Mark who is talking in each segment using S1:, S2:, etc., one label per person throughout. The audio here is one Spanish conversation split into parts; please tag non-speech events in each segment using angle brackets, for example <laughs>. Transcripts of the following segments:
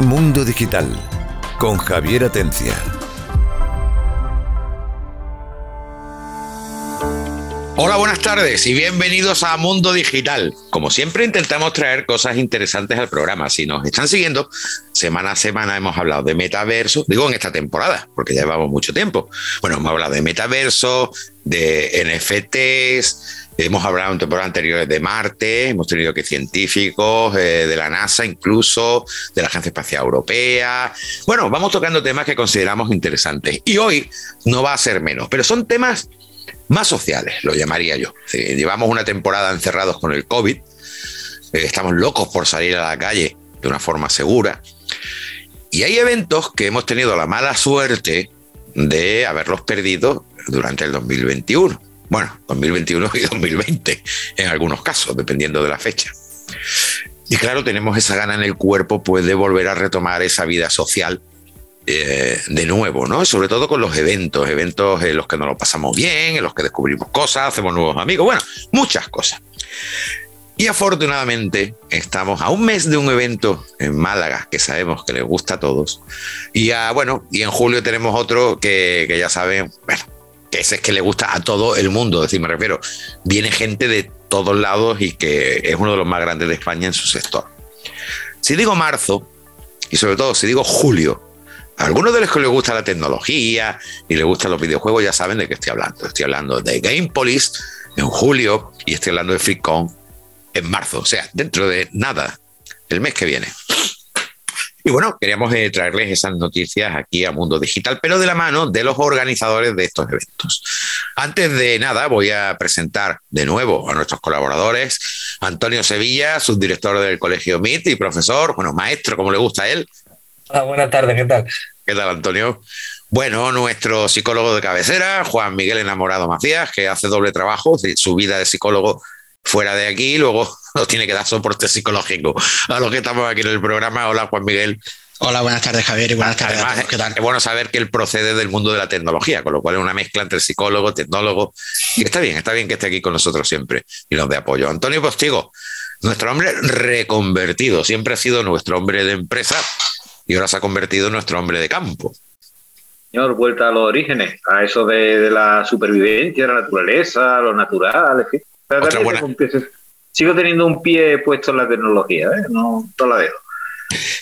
S1: Mundo Digital con Javier Atencia.
S2: Hola, buenas tardes y bienvenidos a Mundo Digital. Como siempre intentamos traer cosas interesantes al programa. Si nos están siguiendo, semana a semana hemos hablado de metaverso, digo en esta temporada, porque ya llevamos mucho tiempo. Bueno, hemos hablado de metaverso, de NFTs, Hemos hablado en temporadas anteriores de Marte, hemos tenido que científicos, eh, de la NASA incluso, de la Agencia Espacial Europea. Bueno, vamos tocando temas que consideramos interesantes. Y hoy no va a ser menos, pero son temas más sociales, lo llamaría yo. llevamos una temporada encerrados con el COVID, eh, estamos locos por salir a la calle de una forma segura. Y hay eventos que hemos tenido la mala suerte de haberlos perdido durante el 2021. Bueno, 2021 y 2020 en algunos casos, dependiendo de la fecha. Y claro, tenemos esa gana en el cuerpo pues, de volver a retomar esa vida social eh, de nuevo, ¿no? Sobre todo con los eventos, eventos en los que nos lo pasamos bien, en los que descubrimos cosas, hacemos nuevos amigos, bueno, muchas cosas. Y afortunadamente estamos a un mes de un evento en Málaga que sabemos que les gusta a todos. Y bueno, y en julio tenemos otro que, que ya saben, bueno, que ese es que le gusta a todo el mundo, es decir, me refiero, viene gente de todos lados y que es uno de los más grandes de España en su sector. Si digo marzo, y sobre todo si digo julio, algunos de los que les gusta la tecnología y les gustan los videojuegos ya saben de qué estoy hablando. Estoy hablando de Gamepolis en julio y estoy hablando de FreeCon en marzo, o sea, dentro de nada, el mes que viene. Y bueno, queríamos eh, traerles esas noticias aquí a Mundo Digital, pero de la mano de los organizadores de estos eventos. Antes de nada, voy a presentar de nuevo a nuestros colaboradores. Antonio Sevilla, subdirector del Colegio MIT y profesor, bueno, maestro, como le gusta a él.
S3: Hola, buenas tardes, ¿qué tal?
S2: ¿Qué tal, Antonio? Bueno, nuestro psicólogo de cabecera, Juan Miguel Enamorado Macías, que hace doble trabajo, su vida de psicólogo fuera de aquí y luego <laughs> nos tiene que dar soporte psicológico a los que estamos aquí en el programa. Hola, Juan Miguel.
S4: Hola, buenas tardes, Javier, y buenas tardes.
S2: Es bueno saber que él procede del mundo de la tecnología, con lo cual es una mezcla entre psicólogo, tecnólogo, y está bien, está bien que esté aquí con nosotros siempre y nos dé apoyo. Antonio Postigo, nuestro hombre reconvertido, siempre ha sido nuestro hombre de empresa y ahora se ha convertido en nuestro hombre de campo.
S5: Señor, vuelta a los orígenes, a eso de, la supervivencia, la naturaleza, lo natural, en Sigo teniendo un pie puesto en la tecnología, ¿eh? no, no la dejo.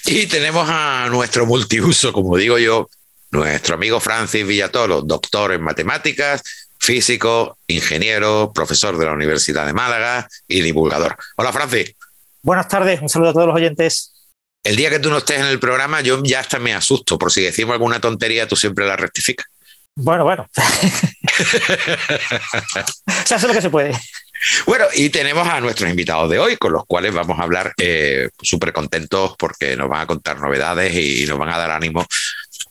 S2: Y tenemos a nuestro multiuso, como digo yo, nuestro amigo Francis Villatolo, doctor en matemáticas, físico, ingeniero, profesor de la Universidad de Málaga y divulgador. Hola, Francis.
S6: Buenas tardes, un saludo a todos los oyentes.
S2: El día que tú no estés en el programa, yo ya hasta me asusto, por si decimos alguna tontería, tú siempre la rectificas.
S6: Bueno, bueno. <laughs> se hace lo que se puede.
S2: Bueno, y tenemos a nuestros invitados de hoy, con los cuales vamos a hablar eh, súper contentos porque nos van a contar novedades y nos van a dar ánimo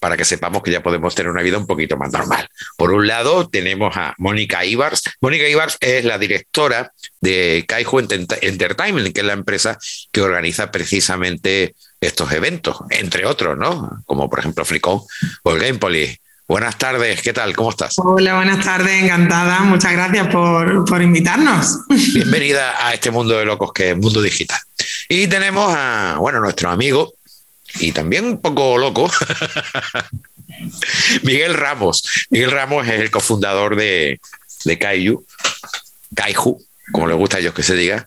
S2: para que sepamos que ya podemos tener una vida un poquito más normal. Por un lado, tenemos a Mónica Ibars. Mónica Ibars es la directora de Kaiju Entertainment, que es la empresa que organiza precisamente estos eventos, entre otros, ¿no? Como por ejemplo Fricón o el. Buenas tardes, ¿qué tal? ¿Cómo estás?
S7: Hola, buenas tardes, encantada. Muchas gracias por, invitarnos. <laughs>
S2: Bienvenida a este mundo de locos que es Mundo Digital. Y tenemos a, bueno, nuestro amigo y también un poco loco, <laughs> Miguel Ramos. Miguel Ramos es el cofundador de, de Kaiju, Kaiju, como le gusta a ellos que se diga,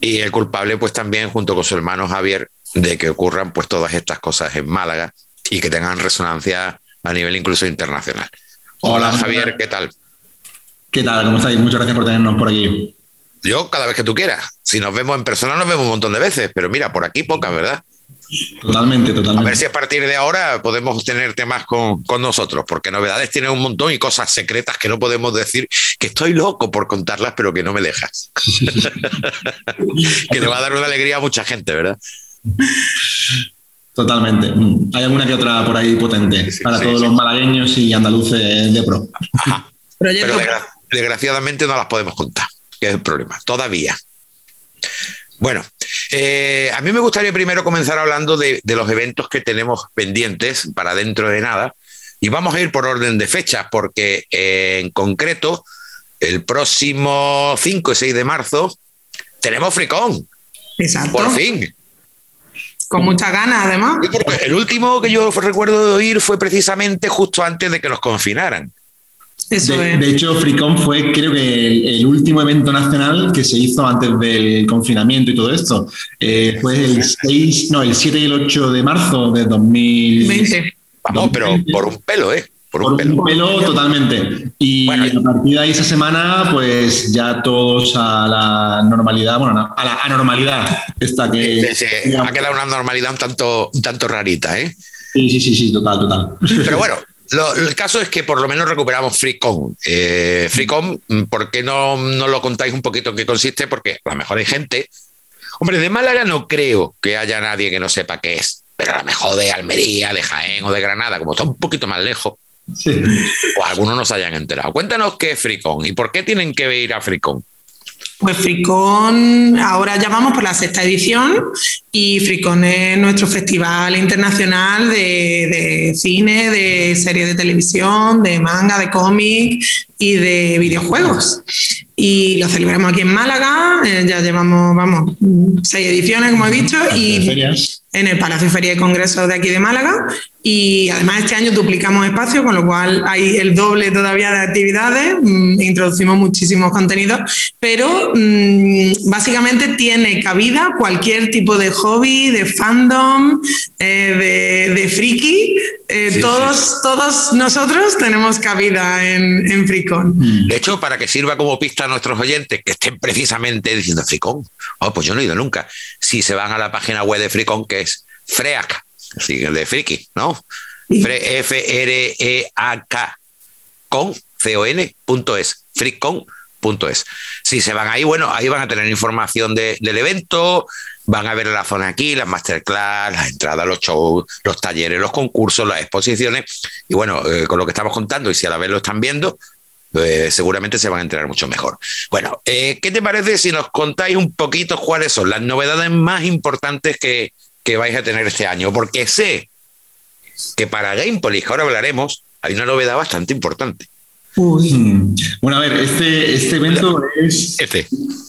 S2: y el culpable pues también junto con su hermano Javier de que ocurran pues todas estas cosas en Málaga y que tengan resonancia a nivel incluso internacional. Hola, Javier, ¿qué tal?
S8: ¿Qué tal? ¿Cómo estáis? Muchas gracias por tenernos por aquí.
S2: Yo, cada vez que tú quieras. Si nos vemos en persona, nos vemos un montón de veces, pero mira, por aquí pocas, ¿verdad?
S8: Totalmente, totalmente.
S2: A ver si a partir de ahora podemos tener temas con, con, nosotros, porque novedades tienen un montón y cosas secretas que no podemos decir, que estoy loco por contarlas, pero que no me dejas. <laughs> que le va a dar una alegría a mucha gente, ¿verdad?
S8: Totalmente. Hay alguna que otra por ahí potente para todos los malagueños y andaluces de pro.
S2: Pero desgraciadamente no las podemos contar, que es el problema, todavía. Bueno, eh, a mí me gustaría primero comenzar hablando de, los eventos que tenemos pendientes para dentro de nada. Y vamos a ir por orden de fechas, porque eh, en concreto, el próximo 5 y 6 de marzo tenemos Fricón.
S7: Exacto.
S2: Por fin.
S7: Con muchas ganas además.
S2: El último que yo recuerdo de oír fue precisamente justo antes de que los confinaran.
S8: de, hecho, Fricom fue, creo que, el, último evento nacional que se hizo antes del confinamiento y todo esto. Eh, fue el 6, no, el 7 y el 8 de marzo de 2020.
S2: Vamos, pero por un pelo, ¿eh?
S8: Por, un, pelo. totalmente. Y a partir de ahí esa semana, pues ya todos a la normalidad, bueno, a la anormalidad. Esta que,
S2: ha quedado una normalidad un tanto, un tanto rarita, ¿eh?
S8: Sí, sí, sí, sí, total, total.
S2: Pero bueno, el caso es que por lo menos recuperamos FreeCon. Eh, FreeCon, ¿por qué no, no lo contáis un poquito en qué consiste? Porque a lo mejor hay gente. Hombre, de Málaga no creo que haya nadie que no sepa qué es, pero a lo mejor de Almería, de Jaén o de Granada, como está un poquito más lejos, o algunos no se hayan enterado. Cuéntanos qué es FreeCon y por qué tienen que ir a FreeCon.
S7: Pues Fricón, ahora ya vamos por la sexta edición y Fricón es nuestro festival internacional de, cine, de series de televisión, de manga, de cómic y de videojuegos. Y lo celebramos aquí en Málaga, eh, ya llevamos, vamos, seis ediciones, como he dicho, y en el Palacio Feria de Congresos de aquí de Málaga. Y además este año duplicamos espacio, con lo cual hay el doble todavía de actividades, mm, introducimos muchísimos contenidos, pero mm, básicamente tiene cabida cualquier tipo de hobby, de fandom, eh, de, friki. Eh, todos, todos nosotros tenemos cabida en, en Fricón.
S2: Mm. De hecho, para que sirva como pista a nuestros oyentes que estén precisamente diciendo Fricón, oh, pues yo no he ido nunca. Si se van a la página web de Fricón, que es Freak, así de friki, ¿no? F-R-E-A-K con C-O-N.es, freakcon.es. Si se van ahí, bueno, ahí van a tener información del evento, van a ver la zona aquí, las masterclass, las entradas, los shows, los talleres, los concursos, las exposiciones. Y bueno, eh, con lo que estamos contando, y si a la vez lo están viendo, pues seguramente se van a enterar mucho mejor. Bueno, eh, ¿qué te parece si nos contáis un poquito cuáles son las novedades más importantes que, que vais a tener este año, porque sé que para Gamepolis, que ahora hablaremos, hay una novedad bastante importante.
S8: Hmm. Bueno, a ver, este, este evento es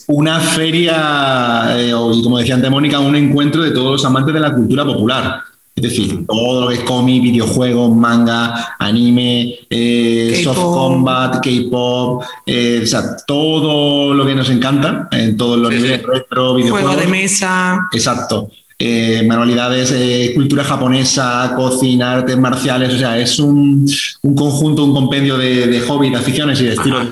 S8: una feria, eh, o como decía antes Mónica, un encuentro de todos los amantes de la cultura popular. Es decir, todo lo que es cómic, videojuegos, manga, anime, eh, soft combat, K-pop, eh, o sea, todo lo que nos encanta en todos los niveles retro, videojuegos.
S7: Juego de mesa.
S8: Exacto. Eh, manualidades, eh, cultura japonesa, cocina, artes marciales, o sea, es un, conjunto, un compendio de, de hobbies, de aficiones y de estilos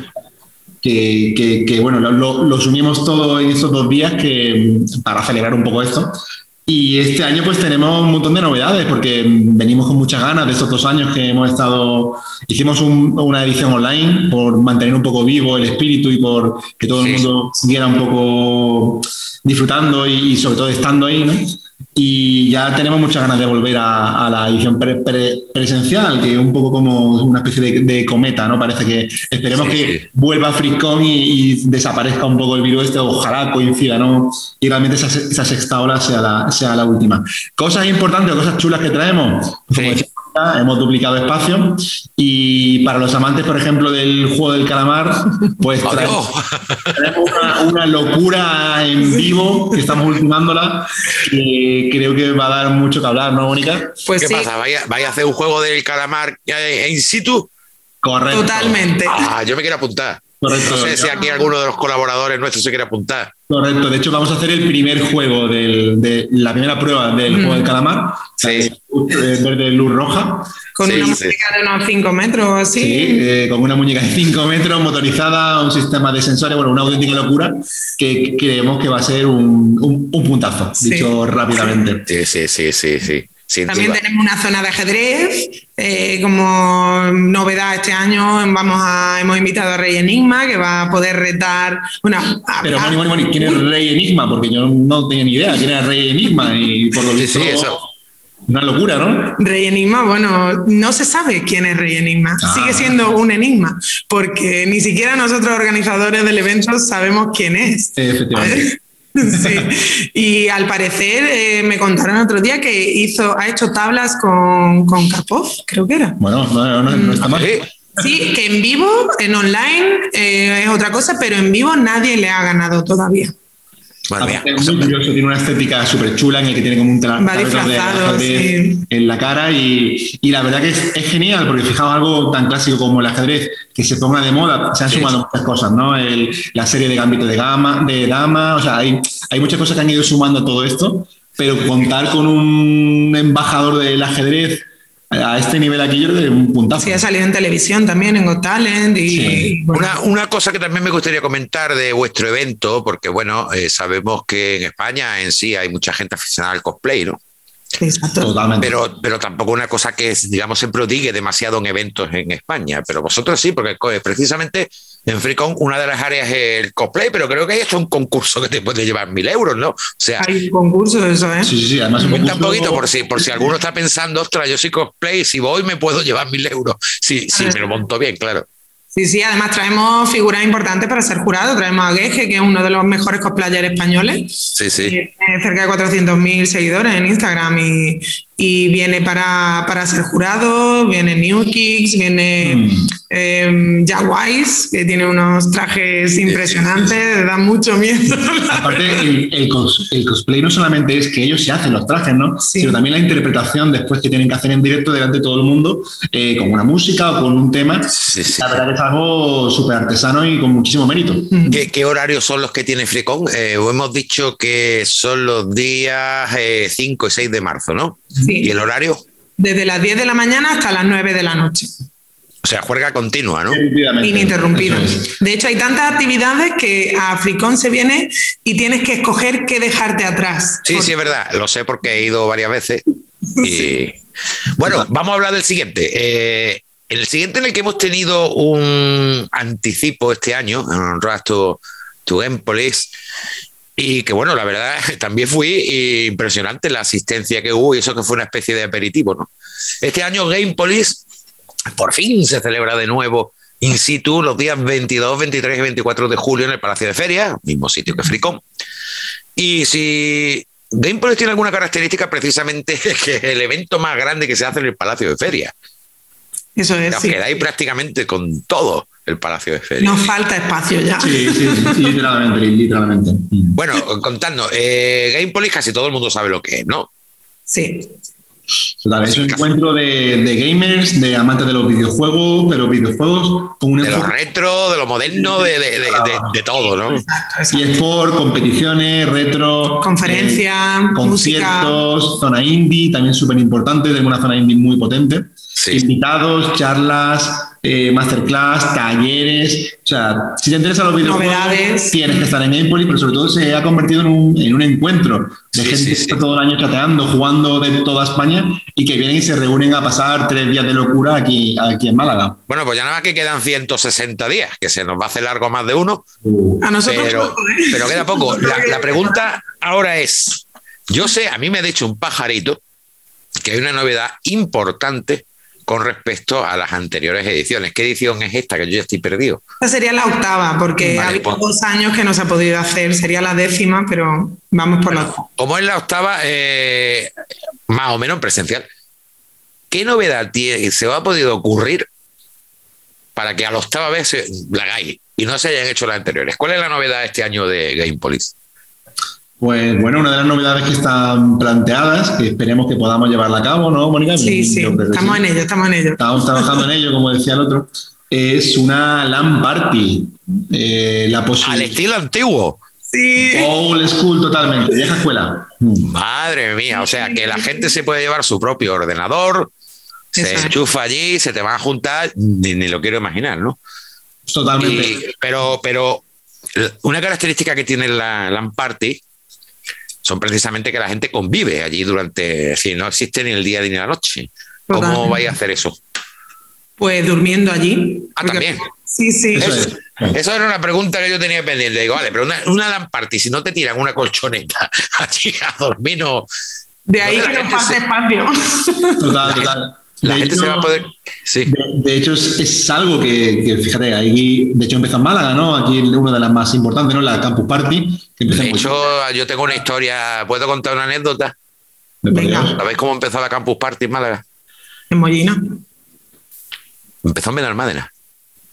S8: que, bueno, lo, lo, unimos todo en estos dos días que, para celebrar un poco esto. Y este año pues tenemos un montón de novedades porque venimos con muchas ganas de estos dos años que hemos estado, hicimos una edición online por mantener un poco vivo el espíritu y por que todo el mundo siguiera un poco disfrutando y, sobre todo estando ahí, ¿no? Y ya tenemos muchas ganas de volver a, la edición presencial, que es un poco como una especie de, cometa, ¿no? Parece que esperemos que vuelva a y, y, desaparezca un poco el virus este, ojalá coincida, ¿no? Y realmente esa, sexta ola sea la, sea la última. Cosas importantes, cosas chulas que traemos, como hemos duplicado espacio y para los amantes, por ejemplo, del juego del calamar, pues traemos, una, locura en vivo que estamos ultimándola que creo que va a dar mucho que hablar, ¿no, Mónica?
S2: Pues ¿Qué pasa? ¿Vaya, a hacer un juego del calamar in situ?
S7: Correcto. Totalmente.
S2: Ah, yo me quiero apuntar. No sé si aquí alguno de los colaboradores nuestros se quiere apuntar.
S8: Correcto, de hecho vamos a hacer el primer juego de la primera prueba del juego del calamar, sí. verde luz roja.
S7: Con una muñeca de unos 5 metros así.
S8: Sí, eh, con una muñeca de 5 metros motorizada, un sistema de sensores, bueno, una auténtica locura que creemos que va a ser un, puntazo, dicho rápidamente.
S2: Sí, sí, sí, sí.
S7: También tenemos una zona de ajedrez. Eh, como novedad este año vamos a, hemos invitado a Rey Enigma, que va a poder retar una...
S8: Pero, ¿quién es Rey Enigma? Porque yo no tenía ni idea quién era Rey Enigma y por lo visto... Sí, eso. Una locura, ¿no?
S7: Rey Enigma, bueno, no se sabe quién es Rey Enigma. Ah. Sigue siendo un enigma, porque ni siquiera nosotros organizadores del evento sabemos quién es.
S8: Efectivamente. <laughs>
S7: Sí, y al parecer eh, me contaron otro día que hizo, ha hecho tablas con, con Karpov, creo que era.
S8: Bueno, no, está mal.
S7: Sí, que en vivo, en online, eh, es otra cosa, pero en vivo nadie le ha ganado todavía.
S8: Es muy curioso, tiene una estética súper chula en el que tiene como un
S7: telón
S8: de en la cara y, la verdad que es, genial porque fijaos algo tan clásico como el ajedrez que se ponga de moda, se han sumado muchas cosas, ¿no? la serie de Gambito de, gama, de Dama, o sea, hay, hay muchas cosas que han ido sumando todo esto, pero contar con un embajador del ajedrez a este nivel aquí yo de un puntazo.
S7: Sí, ha salido en televisión también, en Got Talent. Y,
S2: una, cosa que también me gustaría comentar de vuestro evento, porque bueno, eh, sabemos que en España en sí hay mucha gente aficionada al cosplay, ¿no?
S7: Exacto.
S2: Totalmente. Pero, pero tampoco una cosa que, digamos, se prodigue demasiado en eventos en España. Pero vosotros sí, porque precisamente en FreeCon una de las áreas es el cosplay, pero creo que hay hasta un concurso que te puede llevar mil euros, ¿no? O
S7: sea, hay un concurso de eso, ¿eh?
S8: Sí, sí, sí. Además, un,
S2: un poquito por si, por si alguno está pensando, ostras, yo soy cosplay, si voy me puedo llevar mil euros. Sí, sí, me lo monto bien, claro.
S7: Sí, sí, además traemos figuras importantes para ser jurado. Traemos a Geje, que es uno de los mejores cosplayers españoles.
S2: Sí, sí.
S7: Tiene cerca de 400.000 seguidores en Instagram y, y viene para, para, ser jurado. Viene New Kicks, viene mm. eh, que tiene unos trajes impresionantes, da mucho miedo.
S8: Aparte, el, cosplay no solamente es que ellos se hacen los trajes, ¿no? Sino también la interpretación después que tienen que hacer en directo delante de todo el mundo, eh, con una música o con un tema. La verdad que algo súper artesano y con muchísimo mérito.
S2: ¿Qué, horarios son los que tiene Fricón? Eh, hemos dicho que son los días 5 eh, y 6 de marzo, ¿no? ¿Y el horario?
S7: Desde las 10 de la mañana hasta las 9 de la noche.
S2: O sea, juerga continua, ¿no?
S7: Ininterrumpida. De hecho, hay tantas actividades que a Fricón se viene y tienes que escoger qué dejarte atrás.
S2: Sí, sí, es verdad. Lo sé porque he ido varias veces. Y... Bueno, vamos a hablar del siguiente. Eh, el siguiente en el que hemos tenido un anticipo este año, en Road to, to Empolis, y que bueno, la verdad <laughs> también fui impresionante la asistencia que hubo y eso que fue una especie de aperitivo, ¿no? Este año Gamepolis por fin se celebra de nuevo in situ los días 22, 23 y 24 de julio en el Palacio de Feria, mismo sitio que Fricom. Y si Gamepolis tiene alguna característica, precisamente <laughs> es que es el evento más grande que se hace en el Palacio de Feria.
S7: Eso es.
S2: Sí. Quedáis prácticamente con todo el Palacio de Feria.
S7: Nos falta espacio ya.
S8: Sí, sí, literalmente, literalmente.
S2: Bueno, contando, eh, Gamepolis casi todo el mundo sabe lo que es, ¿no?
S7: Sí.
S8: Total, es un encuentro de, gamers, de amantes de los videojuegos, de los videojuegos.
S2: Con un de lo retro, de lo moderno, de, de, todo, ¿no?
S8: Y es por competiciones, retro.
S7: Conferencias,
S8: eh, conciertos, zona indie, también súper importante, tengo una zona indie muy potente. Invitados, charlas, eh, masterclass, talleres. O sea, si te interesan los videojuegos, tienes que estar en Empoli, pero sobre todo se ha convertido en un, en un encuentro de gente que está todo el año chateando, jugando de toda España y que vienen y se reúnen a pasar tres días de locura aquí, aquí en Málaga.
S2: Bueno, pues ya nada más que quedan 160 días, que se nos va a hacer largo más de uno.
S7: a nosotros
S2: pero, ¿eh? pero queda poco. La, la <laughs> pregunta ahora es: yo sé, a mí me ha dicho un pajarito que hay una novedad importante con respecto a las anteriores ediciones. ¿Qué edición es esta? Que yo ya estoy perdido.
S7: Esta sería la octava, porque hay pues- dos años que no se ha podido hacer. Sería la décima, pero vamos por la
S2: Como es la octava, eh, más o menos presencial, ¿qué novedad tiene, se va a podido ocurrir para que a la octava vez la hagáis y no se hayan hecho las anteriores? ¿Cuál es la novedad este año de Game Police?
S8: Pues bueno, una de las novedades que están planteadas, que esperemos que podamos llevarla a cabo, ¿no, Mónica?
S7: Sí, sí, estamos en ello, estamos en ello.
S8: Estamos trabajando en ello, como decía el otro. Es una LAN party. Eh, la
S2: Al estilo antiguo.
S7: Sí.
S8: Old school totalmente, vieja escuela.
S2: Madre mía, o sea que la gente se puede llevar su propio ordenador, se enchufa allí, se te van a juntar, ni, lo quiero imaginar, ¿no?
S8: Totalmente.
S2: pero, pero una característica que tiene la LAN party son precisamente que la gente convive allí durante, si no existe ni el día ni la noche. ¿Cómo vais a hacer eso?
S7: Pues durmiendo allí.
S2: Ah, también.
S7: Sí, sí.
S2: Eso, era una pregunta que yo tenía pendiente. Digo, vale, pero una, una party, si no te tiran una colchoneta <laughs> allí a dormir, no.
S7: De ahí que no pase espacio.
S8: Total, total.
S2: La gente se va a poder. Sí.
S8: De, hecho, es, algo que, fíjate, ahí, de hecho, empezó en Málaga, ¿no? Aquí una de las más importantes, ¿no? La Campus Party.
S2: de hecho, yo tengo una historia. ¿Puedo contar una anécdota? ¿Sabéis cómo empezó la Campus Party en Málaga?
S7: En Mollina.
S2: Empezó en Benalmádena.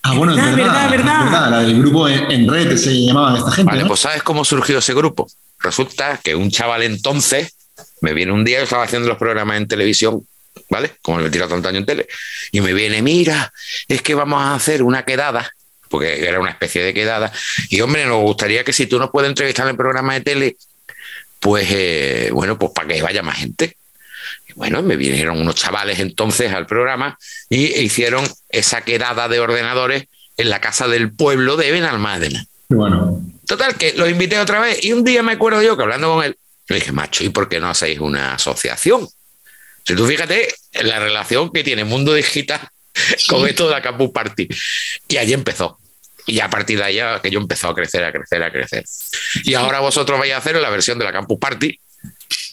S8: Ah, bueno, es verdad, verdad, verdad. La del grupo en, red se llamaban esta gente.
S2: Vale, pues ¿sabes cómo surgió ese grupo? Resulta que un chaval entonces me viene un día, yo estaba haciendo los programas en televisión, ¿vale? Como me he tirado tanto año en tele, y me viene, mira, es que vamos a hacer una quedada, porque era una especie de quedada, y hombre, nos gustaría que si tú nos puedes entrevistar en el programa de tele, pues eh, bueno, pues para que vaya más gente. Y bueno, me vinieron unos chavales entonces al programa y hicieron esa quedada de ordenadores en la casa del pueblo de Benalmádena.
S8: Bueno.
S2: Total, que los invité otra vez y un día me acuerdo yo que hablando con él, le dije, macho, ¿y por qué no hacéis una asociación? Si tú fíjate la relación que tiene Mundo Digital con esto de la Campus Party. Y allí empezó. Y a partir de allá que yo empezó a crecer, a crecer, a crecer. Y ahora vosotros vais a hacer la versión de la Campus Party.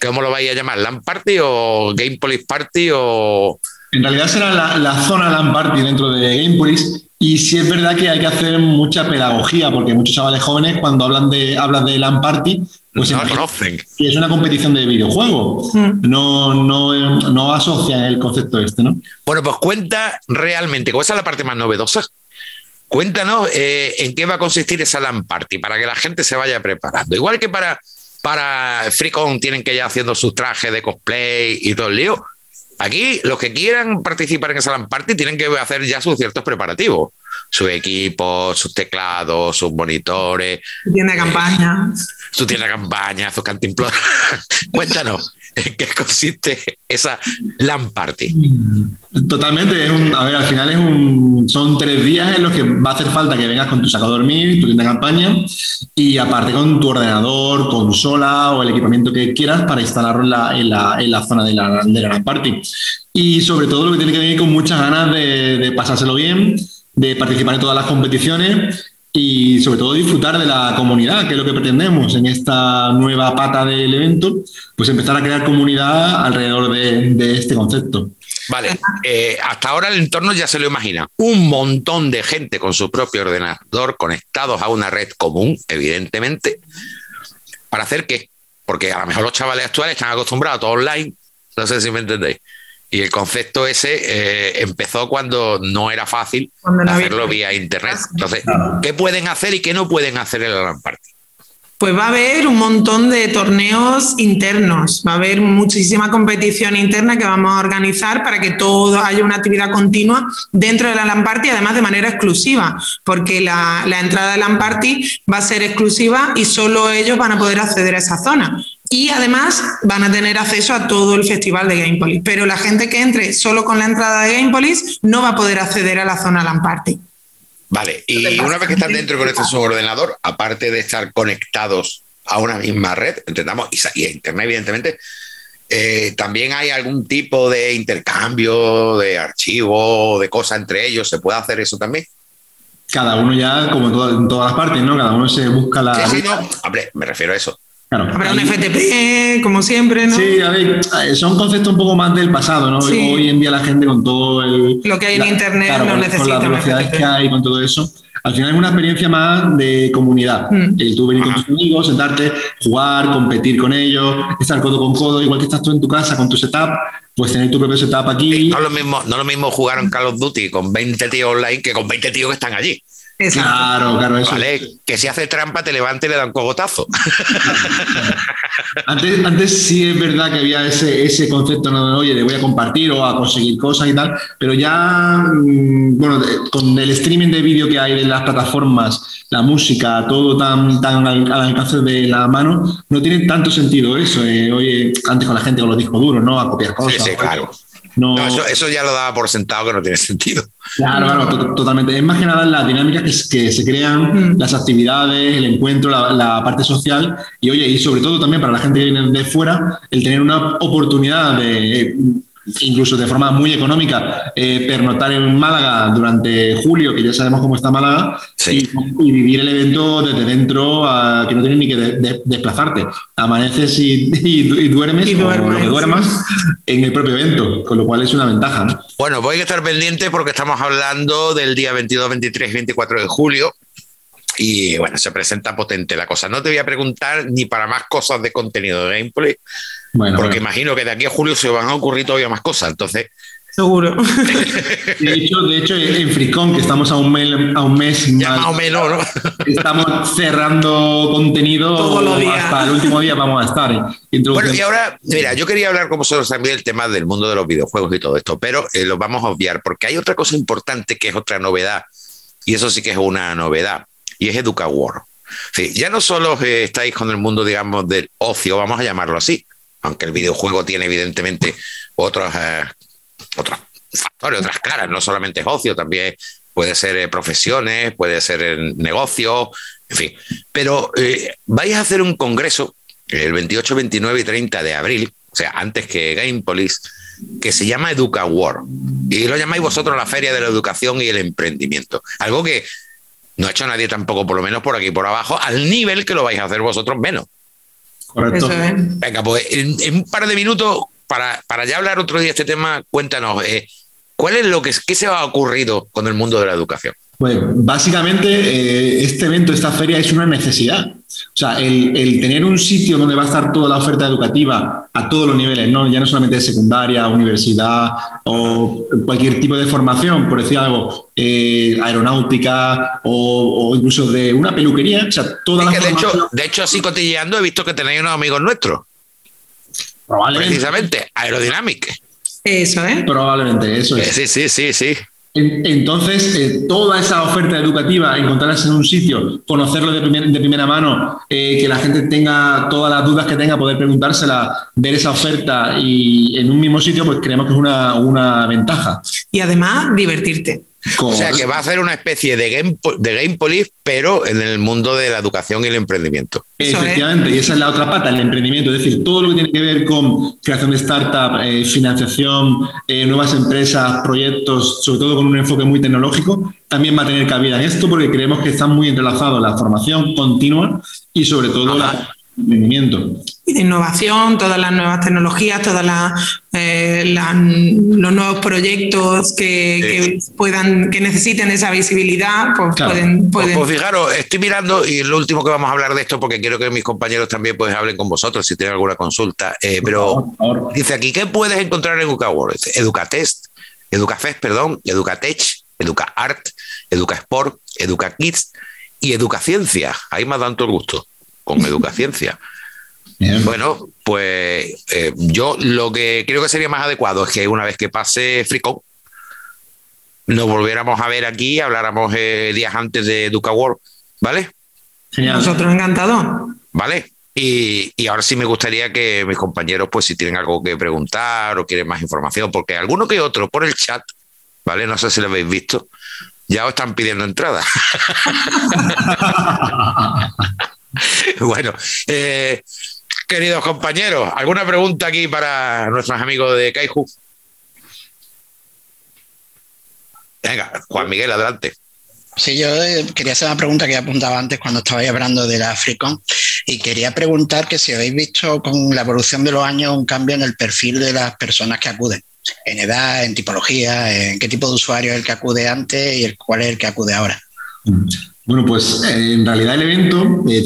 S2: ¿Cómo lo vais a llamar? ¿LAN Party o Game Police Party o...?
S8: En realidad será la, zona LAN Party dentro de Game Police. Y sí es verdad que hay que hacer mucha pedagogía, porque muchos chavales jóvenes cuando hablan de, hablan de LAN Party, pues
S2: no conocen.
S8: es una competición de videojuegos. Mm. No, no, no asocian el concepto este, ¿no?
S2: Bueno, pues cuenta realmente, ¿cuál es la parte más novedosa? Cuéntanos eh, en qué va a consistir esa LAN Party para que la gente se vaya preparando. Igual que para, para FreeCon tienen que ir haciendo sus trajes de cosplay y todo el lío. Aquí, los que quieran participar en esa LAN Party tienen que hacer ya sus ciertos preparativos. Su equipo, sus teclados, sus monitores.
S7: Tiene campaña.
S2: Su tienda campaña, su cantimplora. <laughs> Cuéntanos, <laughs> ¿en qué consiste esa LAN Party?
S8: Totalmente, es un, a ver, al final es un, son tres días en los que va a hacer falta que vengas con tu saco a dormir, tu tienda de campaña y aparte con tu ordenador, consola o el equipamiento que quieras para instalarlo en la, en la, zona de la, de la LAN Party. Y sobre todo lo que tiene que venir con muchas ganas de pasárselo bien, de participar en todas las competiciones y sobre todo disfrutar de la comunidad, que es lo que pretendemos en esta nueva pata del evento, pues empezar a crear comunidad alrededor de, este concepto.
S2: Vale, eh, hasta ahora el entorno ya se lo imagina. Un montón de gente con su propio ordenador conectados a una red común, evidentemente. ¿Para hacer qué? Porque a lo mejor los chavales actuales están acostumbrados a todo online. No sé si me entendéis. Y el concepto ese eh, empezó cuando no era fácil hacerlo vía internet. Entonces, ¿qué pueden hacer y qué no pueden hacer en la LAN Party?
S7: Pues va a haber un montón de torneos internos, va a haber muchísima competición interna que vamos a organizar para que todo haya una actividad continua dentro de la LAN Party, además de manera exclusiva, porque la, la entrada de LAN Party va a ser exclusiva y solo ellos van a poder acceder a esa zona. Y además van a tener acceso a todo el festival de Gamepolis. Pero la gente que entre solo con la entrada de Gamepolis no va a poder acceder a la zona LAN Party.
S2: Vale, y una vez que están dentro con este ordenador, aparte de estar conectados a una misma red, entendamos, y, a Internet, evidentemente, eh, también hay algún tipo de intercambio de archivos, de cosas entre ellos. ¿Se puede hacer eso también?
S8: Cada uno ya, como en todas las partes, ¿no? Cada uno se busca la.
S2: Sí, sí, no. Hombre, me refiero a eso.
S7: Habrá un FTP, como siempre, ¿no?
S8: Sí, a ver, son conceptos un poco más del pasado, ¿no? Hoy en día la gente con todo el...
S7: Lo que hay en Internet no necesita Con
S8: las velocidades que hay, con todo eso. Al final es una experiencia más de comunidad. Mm. El tú venir con tus amigos, sentarte, jugar, competir con ellos, estar codo con codo, igual que estás tú en tu casa con tu setup, pues tener tu propio setup aquí.
S2: No es lo mismo, no lo mismo jugar en Call of Duty con 20 tíos online que con 20 tíos que están allí.
S8: Claro, claro, eso.
S2: Vale, que si hace trampa te levante y le da un cogotazo. <laughs>
S8: antes, antes sí es verdad que había ese, ese concepto, ¿no? oye, le voy a compartir o a conseguir cosas y tal, pero ya, mm, bueno, con el streaming de vídeo que hay en las plataformas, la música, todo tan, tan al, alcance de la mano, no tiene tanto sentido eso. Eh, oye, antes con la gente con los discos duros, ¿no? A copiar cosas.
S2: Sí, sí, claro. No, eso, ya lo daba por sentado que no tiene sentido.
S8: Claro, claro, totalmente. Es más que nada las dinámicas que, que se crean, mm. las actividades, el encuentro, la, parte social y, oye, y sobre todo también para la gente que viene de fuera, el tener una oportunidad de incluso de forma muy económica, eh, pernotar en Málaga durante julio, que ya sabemos cómo está Málaga, y, vivir el evento desde dentro, que no tienes ni que desplazarte. Amaneces y, duermes, o lo que duermas, en el propio evento, con lo cual es una ventaja.
S2: Bueno, voy a estar pendiente porque estamos hablando del día 22, 23 24 de julio. Y bueno, se presenta potente la cosa. No te voy a preguntar ni para más cosas de contenido de gameplay, porque imagino que de aquí a julio se van a ocurrir todavía más cosas. Entonces,
S7: Seguro. <laughs>
S8: De hecho, de hecho, en Fricón, que estamos a un mes, a un mes
S2: más, o menos, ¿no?
S8: estamos cerrando contenido
S7: Todos los días.
S8: hasta el último día vamos a estar.
S2: Bueno, y ahora, mira, yo quería hablar con vosotros también del tema del mundo de los videojuegos y todo esto, pero eh, lo vamos a obviar porque hay otra cosa importante que es otra novedad, y eso sí que es una novedad, y es EducaWar. Sí, ya no solo eh, estáis con el mundo, digamos, del ocio, vamos a llamarlo así, aunque el videojuego tiene evidentemente otros, eh, otros factores, otras caras, no solamente es ocio, también puede ser eh, profesiones, puede ser negocio, en fin. Pero vais a hacer un congreso el 28, 29 y 30 de abril, o sea, antes que Gamepolis, que se llama EducaWar. Y lo llamáis vosotros la Feria de la Educación y el Emprendimiento. Algo que no ha hecho nadie tampoco, por lo menos por aquí por abajo, al nivel que lo vais a hacer vosotros menos.
S8: Correcto.
S2: Venga, pues en, un par de minutos, para, para ya hablar otro día de este tema, cuéntanos, eh, ¿cuál es lo que qué se ha ocurrido con el mundo de la educación?
S8: Pues básicamente eh, este evento, esta feria es una necesidad. O sea, el, tener un sitio donde va a estar toda la oferta educativa a todos los niveles, ¿no? ya no solamente de secundaria, universidad o cualquier tipo de formación, por decir algo, eh, aeronáutica o, incluso de una peluquería. O sea, toda la
S2: de, hecho, de hecho, así cotilleando he visto que tenéis unos amigos nuestros.
S8: Probablemente.
S2: Precisamente, Aerodynamic.
S7: Eso, ¿eh?
S8: Probablemente, eso es.
S2: Sí, sí, sí, sí.
S8: Entonces, eh, toda esa oferta educativa, encontrarlas en un sitio, conocerlo de, primera mano, eh, que la gente tenga todas las dudas que tenga, poder preguntársela, ver esa oferta y en un mismo sitio, pues creemos que es una, una ventaja.
S7: Y además, divertirte.
S2: O sea, que va a ser una especie de game, de game police, pero en el mundo de la educación y el emprendimiento.
S8: Efectivamente, y esa es la otra pata, el emprendimiento. Es decir, todo lo que tiene que ver con creación de startup, eh, financiación, eh, nuevas empresas, proyectos, sobre todo con un enfoque muy tecnológico, también va a tener cabida en esto porque creemos que están muy entrelazados la formación continua y sobre todo la,
S7: y de innovación, todas las nuevas tecnologías, todos eh, los nuevos proyectos que, puedan, que necesiten esa visibilidad, pues pueden,
S2: pues, pues, fijaros, estoy mirando y lo último que vamos a hablar de esto, porque quiero que mis compañeros también pues hablen con vosotros si tienen alguna consulta. Eh, pero dice aquí, ¿qué puedes encontrar en EducaWorld? Educatest, EducaFest, perdón, EducaTech, EducaArt, EducaSport, EducaKids y EducaCiencia. Ahí me ha dado todo el gusto con Educaciencia. Bueno, pues eh, yo lo que creo que sería más adecuado es que una vez que pase Fricón, nos volviéramos a ver aquí y habláramos eh, días antes de Educa World, ¿vale?
S7: Nosotros encantados.
S2: ¿Vale? Y, y, ahora sí me gustaría que mis compañeros, pues si tienen algo que preguntar o quieren más información, porque alguno que otro por el chat, ¿vale? No sé si lo habéis visto, ya os están pidiendo entrada. <laughs> <laughs> bueno, eh, queridos compañeros, ¿alguna pregunta aquí para nuestros amigos de Kaiju? Venga, Juan Miguel, adelante.
S4: Sí, yo eh, quería hacer una pregunta que apuntaba antes cuando estabais hablando de la Africon y quería preguntar que si habéis visto con la evolución de los años un cambio en el perfil de las personas que acuden, en edad, en tipología, en qué tipo de usuario es el que acude antes y el cuál es el que acude ahora.
S8: Bueno, pues eh, en realidad el evento, eh,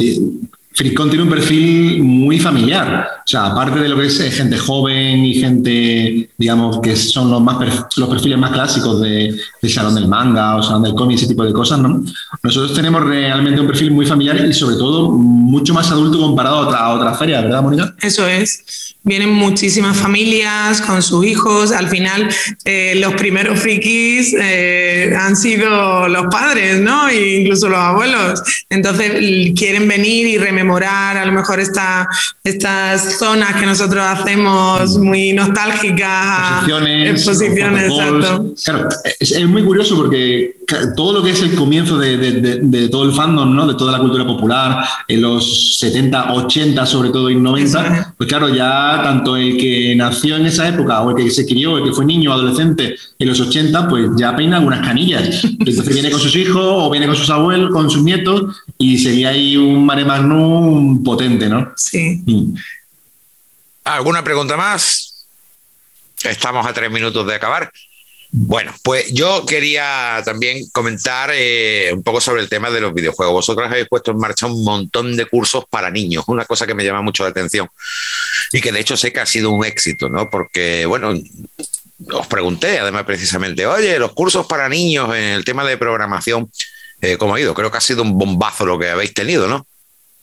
S8: tiene un perfil muy familiar. O sea, aparte de lo que es eh, gente joven y gente, digamos, que son los, más los perfiles más clásicos de, Salón del Manga o Salón del Cómic, ese tipo de cosas, ¿no? Nosotros tenemos realmente un perfil muy familiar y sobre todo mucho más adulto comparado a otra, a otra feria, ¿verdad, Mónica?
S7: Eso es vienen muchísimas familias con sus hijos. Al final, eh, los primeros frikis eh, han sido los padres, ¿no? E incluso los abuelos. Entonces, quieren venir y rememorar a lo mejor esta, estas zonas que nosotros hacemos muy nostálgicas.
S8: Exposiciones. exacto. Claro, es, muy curioso porque todo lo que es el comienzo de, de, todo el fandom, ¿no? De toda la cultura popular, en los 70, 80 sobre todo y 90, pues claro, ya tanto el que nació en esa época o el que se crió, el que fue niño o adolescente en los 80, pues ya peina algunas canillas. Entonces viene con sus hijos o viene con sus abuelos, con sus nietos y sería ahí un mare magnum potente, ¿no?
S7: Sí.
S8: Mm.
S2: ¿Alguna pregunta más? Estamos a tres minutos de acabar. Bueno, pues yo quería también comentar eh, un poco sobre el tema de los videojuegos. Vosotros habéis puesto en marcha un montón de cursos para niños, una cosa que me llama mucho la atención y que de hecho sé que ha sido un éxito, ¿no? Porque, bueno, os pregunté, además, precisamente, oye, los cursos para niños en el tema de programación, eh, ¿cómo ha ido? Creo que ha sido un bombazo lo que habéis tenido, ¿no?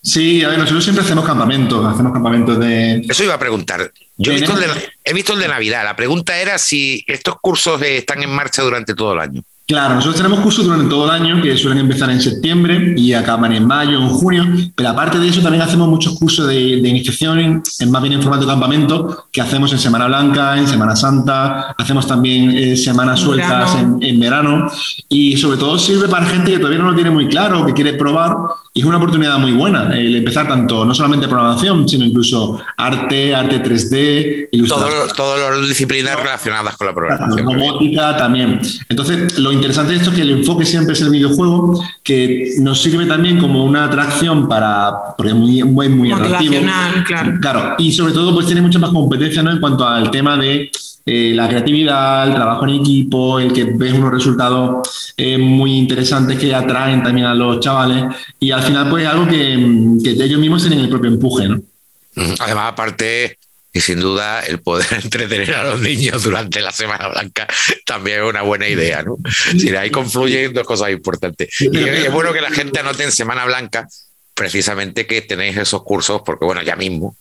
S8: Sí, a ver, nosotros siempre hacemos campamentos, hacemos campamentos de...
S2: Eso iba a preguntar. Yo he visto, el de, he visto el de Navidad. La pregunta era si estos cursos están en marcha durante todo el año.
S8: Claro, nosotros tenemos cursos durante todo el año que suelen empezar en septiembre y acaban en mayo, en junio, pero aparte de eso también hacemos muchos cursos de, iniciación, en más bien en formato de campamento, que hacemos en Semana Blanca, en Semana Santa, hacemos también eh, semanas sueltas en, verano y sobre todo sirve para gente que todavía no lo tiene muy claro, que quiere probar y es una oportunidad muy buena el empezar tanto, no solamente programación, sino incluso arte, arte 3D,
S2: ilustración. Todas las disciplinas relacionadas con la programación.
S8: Robótica también. Entonces, lo interesante de esto es que el enfoque siempre es el videojuego, que nos sirve también como una atracción para, porque es muy, muy, muy atractivo.
S7: Claro.
S8: claro. Y sobre todo, pues tiene mucha más competencia ¿no? en cuanto al tema de eh, la creatividad, el trabajo en equipo, el que ves unos resultados eh, muy interesantes que atraen también a los chavales y al final pues algo que, que ellos mismos tienen el propio empuje, ¿no?
S2: Además, aparte, y sin duda el poder <laughs> entretener a los niños durante la Semana Blanca también es una buena idea, ¿no? Si ahí confluyen dos cosas importantes. Y es bueno que la gente anote en Semana Blanca precisamente que tenéis esos cursos, porque bueno, ya mismo,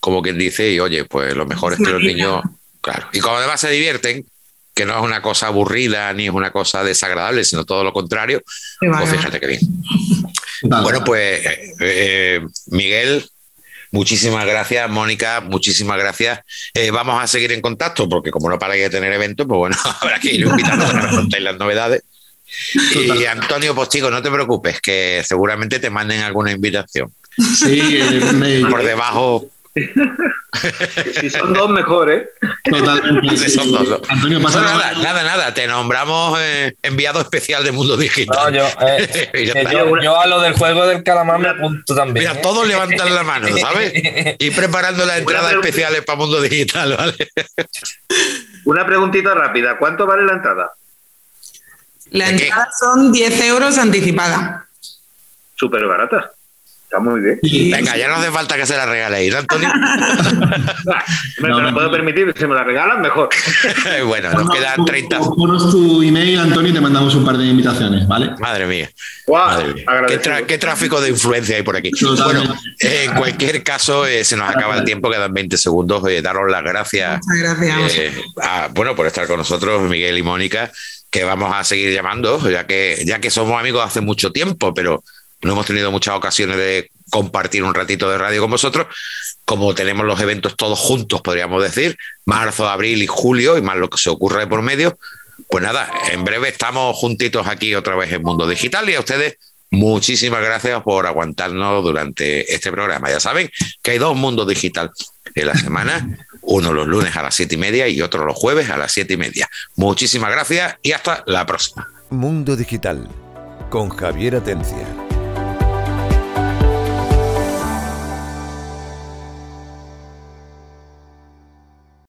S2: como quien dice, y oye, pues lo mejor es que los niños, claro, y como además se divierten, que no es una cosa aburrida ni es una cosa desagradable, sino todo lo contrario, pues fíjate que bien. Bueno, pues eh, Miguel, Muchísimas gracias, Mónica, muchísimas gracias. Eh, vamos a seguir en contacto porque como no para de tener eventos, pues bueno, <laughs> habrá que ir invitando a que contéis las novedades. Y Antonio Postigo, no te preocupes, que seguramente te manden alguna invitación.
S8: Sí,
S2: eh, por debajo
S5: si son dos, mejores
S2: Totalmente. son dos. Antonio, pasa nada, nada, nada. Te nombramos eh, enviado especial de Mundo Digital.
S3: yo, eh, <laughs> yo, a lo del juego del calamar me apunto también.
S2: Mira, ¿eh? todos levantan la mano, <laughs> ¿sabes? Y preparando las entradas especiales para Mundo Digital, ¿vale? <laughs>
S5: Una preguntita rápida. ¿Cuánto vale la entrada?
S7: La entrada son 10 euros anticipada.
S5: Súper barata. Está muy bien.
S2: Venga, ya no hace falta que se la regaléis, Antonio. <laughs>
S5: me, lo puedo permitir, si me la regalan, mejor. <laughs>
S2: bueno, nos quedan 30.
S8: Ponos tu email, Antonio, y te mandamos un par de invitaciones, ¿vale?
S2: Madre mía. ¿Qué, tráfico de influencia hay por aquí? Bueno, en cualquier caso, eh, se nos acaba el tiempo, quedan 20 segundos. Eh, daros las gracias.
S7: Muchas gracias.
S2: Eh, bueno, por estar con nosotros, Miguel y Mónica, que vamos a seguir llamando, ya que, ya que somos amigos hace mucho tiempo, pero no hemos tenido muchas ocasiones de compartir un ratito de radio con vosotros. Como tenemos los eventos todos juntos, podríamos decir, marzo, abril y julio, y más lo que se ocurre por medio, pues nada, en breve estamos juntitos aquí otra vez en Mundo Digital y a ustedes muchísimas gracias por aguantarnos durante este programa. Ya saben que hay dos mundos digital en la semana, uno los lunes a las siete y media y otro los jueves a las siete y media. Muchísimas gracias y hasta la próxima.
S1: Mundo Digital con Javier Atencia.